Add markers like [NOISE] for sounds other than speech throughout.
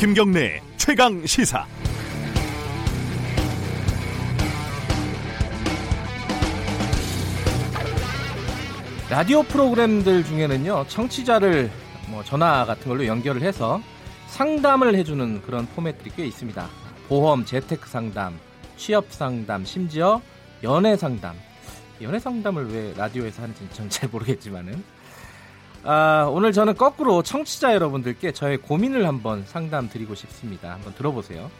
김경래 최강 시사. 라디오 프로그램들 중에는요 청취자를 뭐 전화 같은 걸로 연결을 해서 상담을 해주는 그런 포맷들이 꽤 있습니다. 보험, 재테크 상담, 취업 상담, 심지어 연애 상담. 연애 상담을 왜 라디오에서 하는지 저는 잘 모르겠지만은 아, 오늘 저는 거꾸로 청취자 여러분들께 저의 고민을 한번 상담 드리고 싶습니다. 한번 들어보세요.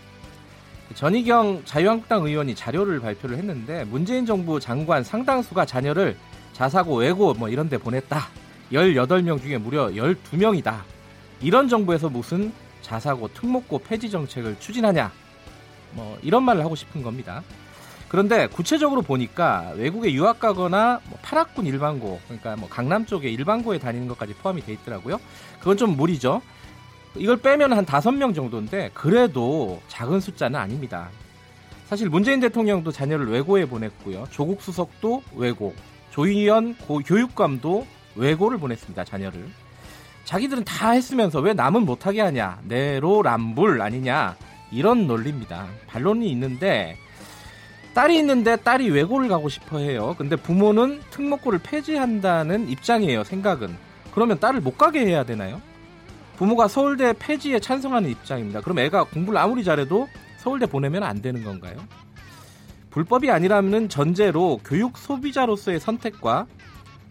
전희경 자유한국당 의원이 자료를 발표를 했는데 문재인 정부 장관 상당수가 자녀를 자사고 외고 뭐 이런 데 보냈다. 18명 중에 무려 12명이다. 이런 정부에서 무슨 자사고 특목고 폐지 정책을 추진하냐. 뭐 이런 말을 하고 싶은 겁니다. 그런데 구체적으로 보니까 외국에 유학 가거나 뭐 8학군 일반고 그러니까 뭐 강남 쪽에 일반고에 다니는 것까지 포함이 돼 있더라고요. 그건 좀 무리죠. 이걸 빼면 한 다섯 명 정도인데 그래도 작은 숫자는 아닙니다. 사실 문재인 대통령도 자녀를 외고에 보냈고요. 조국 수석도 외고, 조희연 교육감도 외고를 보냈습니다. 자녀를. 자기들은 다 했으면서 왜 남은 못하게 하냐? 내로남불 아니냐? 이런 논리입니다. 반론이 있는데 딸이 있는데 딸이 외고를 가고 싶어 해요. 근데 부모는 특목고를 폐지한다는 입장이에요, 생각은. 그러면 딸을 못 가게 해야 되나요? 부모가 서울대 폐지에 찬성하는 입장입니다. 그럼 애가 공부를 아무리 잘해도 서울대 보내면 안 되는 건가요? 불법이 아니라면 전제로 교육 소비자로서의 선택과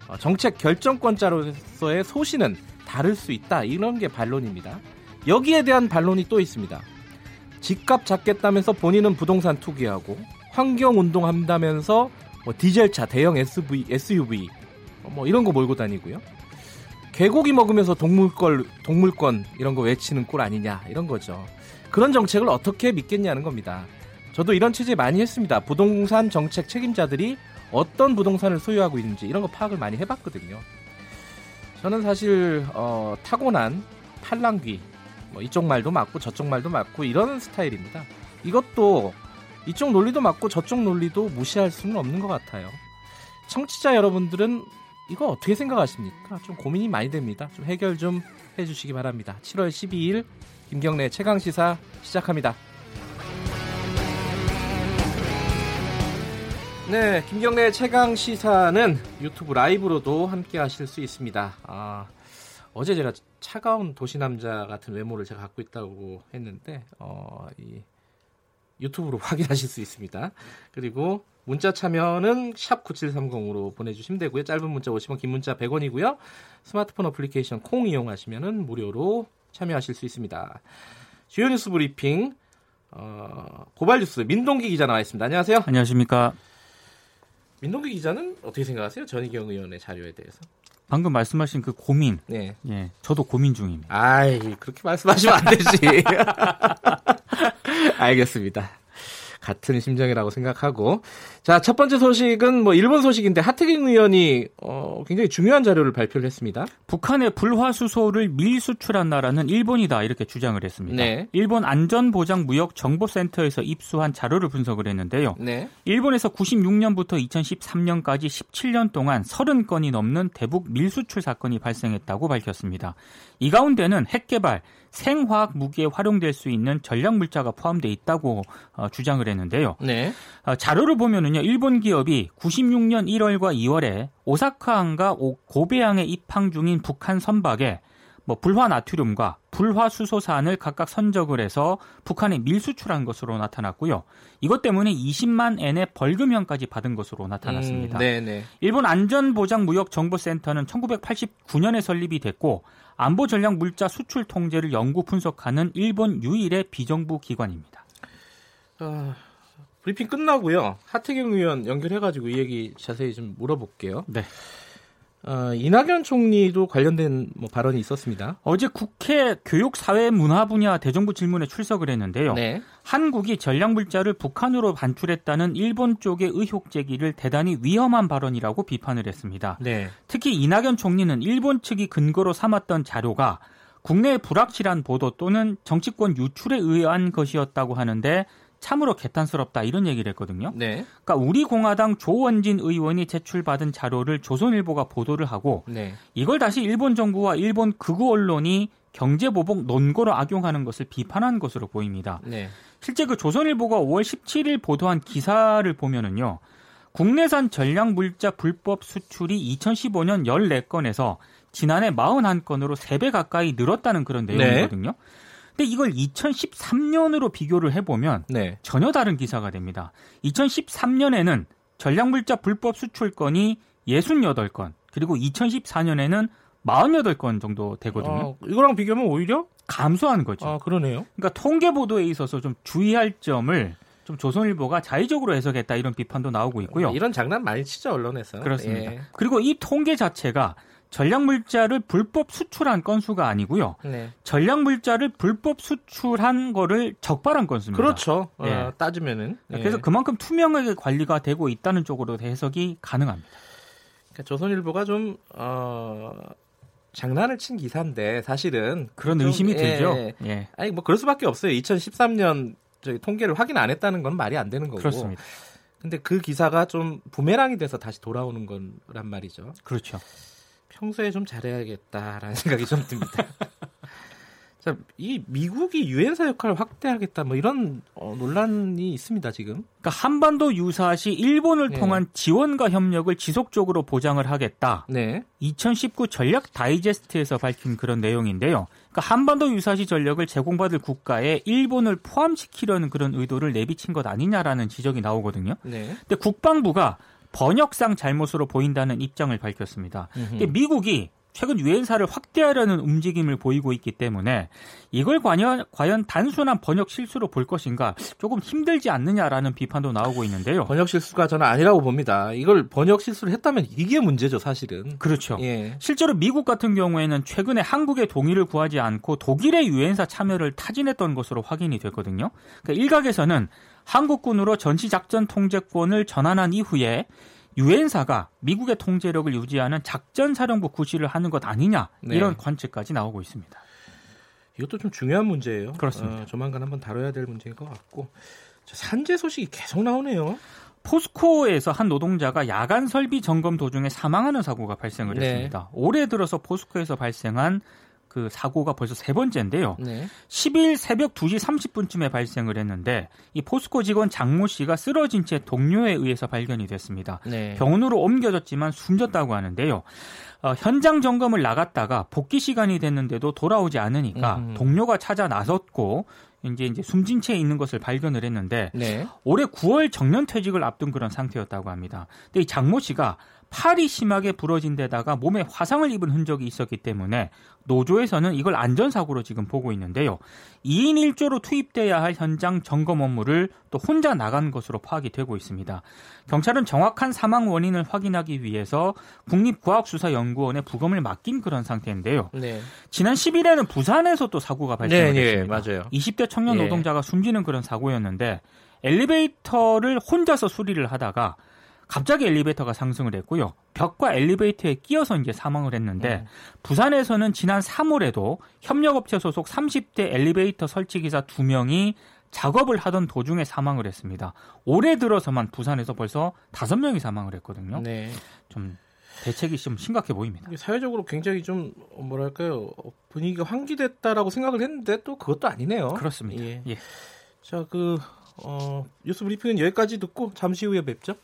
어, 정책 결정권자로서의 소신은 다를 수 있다. 이런 게 반론입니다. 여기에 대한 반론이 또 있습니다. 집값 잡겠다면서 본인은 부동산 투기하고 환경 운동한다면서 뭐 디젤차, 대형 SUV, SUV 뭐 이런 거 몰고 다니고요. 개고기 먹으면서 동물권, 동물권 이런 거 외치는 꼴 아니냐 이런 거죠. 그런 정책을 어떻게 믿겠냐는 겁니다. 저도 이런 취재 많이 했습니다. 부동산 정책 책임자들이 어떤 부동산을 소유하고 있는지 이런 거 파악을 많이 해봤거든요. 저는 사실 어, 타고난 팔랑귀 뭐 이쪽 말도 맞고 저쪽 말도 맞고 이런 스타일입니다. 이것도 이쪽 논리도 맞고 저쪽 논리도 무시할 수는 없는 것 같아요. 청취자 여러분들은 이거 어떻게 생각하십니까? 좀 고민이 많이 됩니다. 좀 해결 좀 해주시기 바랍니다. 7월 12일 김경래 최강 시사 시작합니다. 네, 김경래 최강 시사는 유튜브 라이브로도 함께 하실 수 있습니다. 아, 어제 제가 차가운 도시 남자 같은 외모를 제가 갖고 있다고 했는데 어, 이 유튜브로 [LAUGHS] 확인하실 수 있습니다. 그리고 문자 참여는 샵 9730으로 보내주시면 되고요. 짧은 문자 50원, 긴 문자 100원이고요. 스마트폰 어플리케이션 콩 이용하시면 무료로 참여하실 수 있습니다. 주요 뉴스 브리핑 어, 고발 뉴스 민동기 기자 나와 있습니다. 안녕하세요. 안녕하십니까. 민동기 기자는 어떻게 생각하세요? 전희경 의원의 자료에 대해서? 방금 말씀하신 그 고민. 네. 예. 저도 고민 중입니다. 아이, 그렇게 말씀하시면 안 되지. [LAUGHS] [LAUGHS] 알겠습니다. 같은 심정이라고 생각하고 자 첫 번째 소식은 뭐 일본 소식인데 하태경 의원이 어, 굉장히 중요한 자료를 발표를 했습니다. 북한의 불화수소를 밀수출한 나라는 일본이다 이렇게 주장을 했습니다. 네. 일본 안전보장무역정보센터에서 입수한 자료를 분석을 했는데요. 네. 일본에서 96년부터 2013년까지 17년 동안 30건이 넘는 대북 밀수출 사건이 발생했다고 밝혔습니다. 이 가운데는 핵개발, 생화학 무기에 활용될 수 있는 전략 물자가 포함되어 있다고 어, 주장을 했는데요. 네. 어, 자료를 보면은요, 일본 기업이 96년 1월과 2월에 오사카항과 고베항에 입항 중인 북한 선박에 뭐 불화 나트륨과 불화 수소산을 각각 선적을 해서 북한에 밀수출한 것으로 나타났고요. 이것 때문에 20만 엔의 벌금형까지 받은 것으로 나타났습니다. 음, 일본 안전보장무역정보센터는 1989년에 설립이 됐고 안보 전략 물자 수출 통제를 연구 분석하는 일본 유일의 비정부 기관입니다. 어, 브리핑 끝나고요. 하태경 의원 연결해가지고 이 얘기 자세히 좀 물어볼게요. 네. 어, 이낙연 총리도 관련된 뭐 발언이 있었습니다. 어제 국회 교육 사회 문화 분야 대정부 질문에 출석을 했는데요. 네. 한국이 전략 물자를 북한으로 반출했다는 일본 쪽의 의혹 제기를 대단히 위험한 발언이라고 비판을 했습니다. 네. 특히 이낙연 총리는 일본 측이 근거로 삼았던 자료가 국내의 불확실한 보도 또는 정치권 유출에 의한 것이었다고 하는데 참으로 개탄스럽다 이런 얘기를 했거든요. 네. 그러니까 우리 공화당 조원진 의원이 제출받은 자료를 조선일보가 보도를 하고 네. 이걸 다시 일본 정부와 일본 극우 언론이 경제보복 논거로 악용하는 것을 비판한 것으로 보입니다. 네. 실제 그 조선일보가 5월 17일 보도한 기사를 보면은요. 국내산 전략 물자 불법 수출이 2015년 14건에서 지난해 41건으로 3배 가까이 늘었다는 그런 네. 내용이거든요. 네. 근데 이걸 2013년으로 비교를 해보면 네. 전혀 다른 기사가 됩니다. 2013년에는 전략물자 불법 수출 건이 68건, 그리고 2014년에는 48건 정도 되거든요. 어, 이거랑 비교하면 오히려 감소한 거죠. 아, 그러네요. 그러니까 통계 보도에 있어서 좀 주의할 점을 좀 조선일보가 자의적으로 해석했다 이런 비판도 나오고 있고요. 이런 장난 많이 치죠 언론에서. 그렇습니다. 예. 그리고 이 통계 자체가 전략 물자를 불법 수출한 건수가 아니고요. 네. 전략 물자를 불법 수출한 거를 적발한 건수입니다. 그렇죠. 어, 예. 어, 따지면은. 예. 그래서 그만큼 투명하게 관리가 되고 있다는 쪽으로 해석이 가능합니다. 그러니까 조선일보가 좀 어, 장난을 친 기사인데 사실은 그런 의심이 좀, 예, 들죠. 예. 아니 뭐 그럴 수밖에 없어요. 2013년 저희 통계를 확인 안 했다는 건 말이 안 되는 거고. 그렇습니다. 근데 그 기사가 좀 부메랑이 돼서 다시 돌아오는 거란 말이죠. 그렇죠. 평소에 좀 잘해야겠다라는 [LAUGHS] 생각이 좀 듭니다. 자, 이 미국이 유엔사 역할을 확대하겠다 뭐 이런 어, 논란이 있습니다 지금. 그러니까 한반도 유사시 일본을 네. 통한 지원과 협력을 지속적으로 보장을 하겠다. 네. 2019 전략 다이제스트에서 밝힌 그런 내용인데요. 그러니까 한반도 유사시 전력을 제공받을 국가에 일본을 포함시키려는 그런 의도를 내비친 것 아니냐라는 지적이 나오거든요. 네. 근데 국방부가 번역상 잘못으로 보인다는 입장을 밝혔습니다. 미국이 최근 유엔사를 확대하려는 움직임을 보이고 있기 때문에 이걸 과연, 과연 단순한 번역 실수로 볼 것인가 조금 힘들지 않느냐라는 비판도 나오고 있는데요. 번역 실수가 저는 아니라고 봅니다. 이걸 번역 실수를 했다면 이게 문제죠, 사실은. 그렇죠. 예. 실제로 미국 같은 경우에는 최근에 한국의 동의를 구하지 않고 독일의 유엔사 참여를 타진했던 것으로 확인이 됐거든요. 그러니까 일각에서는 한국군으로 전시작전 통제권을 전환한 이후에 유엔사가 미국의 통제력을 유지하는 작전사령부 구실을 하는 것 아니냐 네. 이런 관측까지 나오고 있습니다. 이것도 좀 중요한 문제예요. 그렇습니다. 어, 조만간 한번 다뤄야 될 문제인 것 같고 산재 소식이 계속 나오네요. 포스코에서 한 노동자가 야간 설비 점검 도중에 사망하는 사고가 발생을 네. 했습니다. 올해 들어서 포스코에서 발생한 그 사고가 벌써 세 번째인데요. 네. 10일 새벽 2시 30분쯤에 발생을 했는데 이 포스코 직원 장모 씨가 쓰러진 채 동료에 의해서 발견이 됐습니다. 네. 병원으로 옮겨졌지만 숨졌다고 하는데요. 어, 현장 점검을 나갔다가 복귀 시간이 됐는데도 돌아오지 않으니까 음. 동료가 찾아 나섰고 이제 이제 숨진 채 있는 것을 발견을 했는데 네. 올해 9월 정년 퇴직을 앞둔 그런 상태였다고 합니다. 근데 이 장모 씨가 팔이 심하게 부러진 데다가 몸에 화상을 입은 흔적이 있었기 때문에 노조에서는 이걸 안전사고로 지금 보고 있는데요. 2인 1조로 투입돼야 할 현장 점검 업무를 또 혼자 나간 것으로 파악이 되고 있습니다. 경찰은 정확한 사망 원인을 확인하기 위해서 국립과학수사연구원에 부검을 맡긴 그런 상태인데요. 네. 지난 10일에는 부산에서 또 사고가 발생했습니다. 네, 네, 맞아요. 20대 청년 예. 노동자가 숨지는 그런 사고였는데 엘리베이터를 혼자서 수리를 하다가 갑자기 엘리베이터가 상승을 했고요. 벽과 엘리베이터에 끼어서 이제 사망을 했는데 음. 부산에서는 지난 3월에도 협력업체 소속 30대 엘리베이터 설치 기사 2명이 작업을 하던 도중에 사망을 했습니다. 올해 들어서만 부산에서 벌써 5명이 사망을 했거든요. 네. 좀 대책이 좀 심각해 보입니다. 사회적으로 굉장히 좀 뭐랄까요 분위기가 환기됐다라고 생각을 했는데 또 그것도 아니네요. 그렇습니다. 예. 예. 자, 그 어, 뉴스 브리핑은 여기까지 듣고 잠시 후에 뵙죠.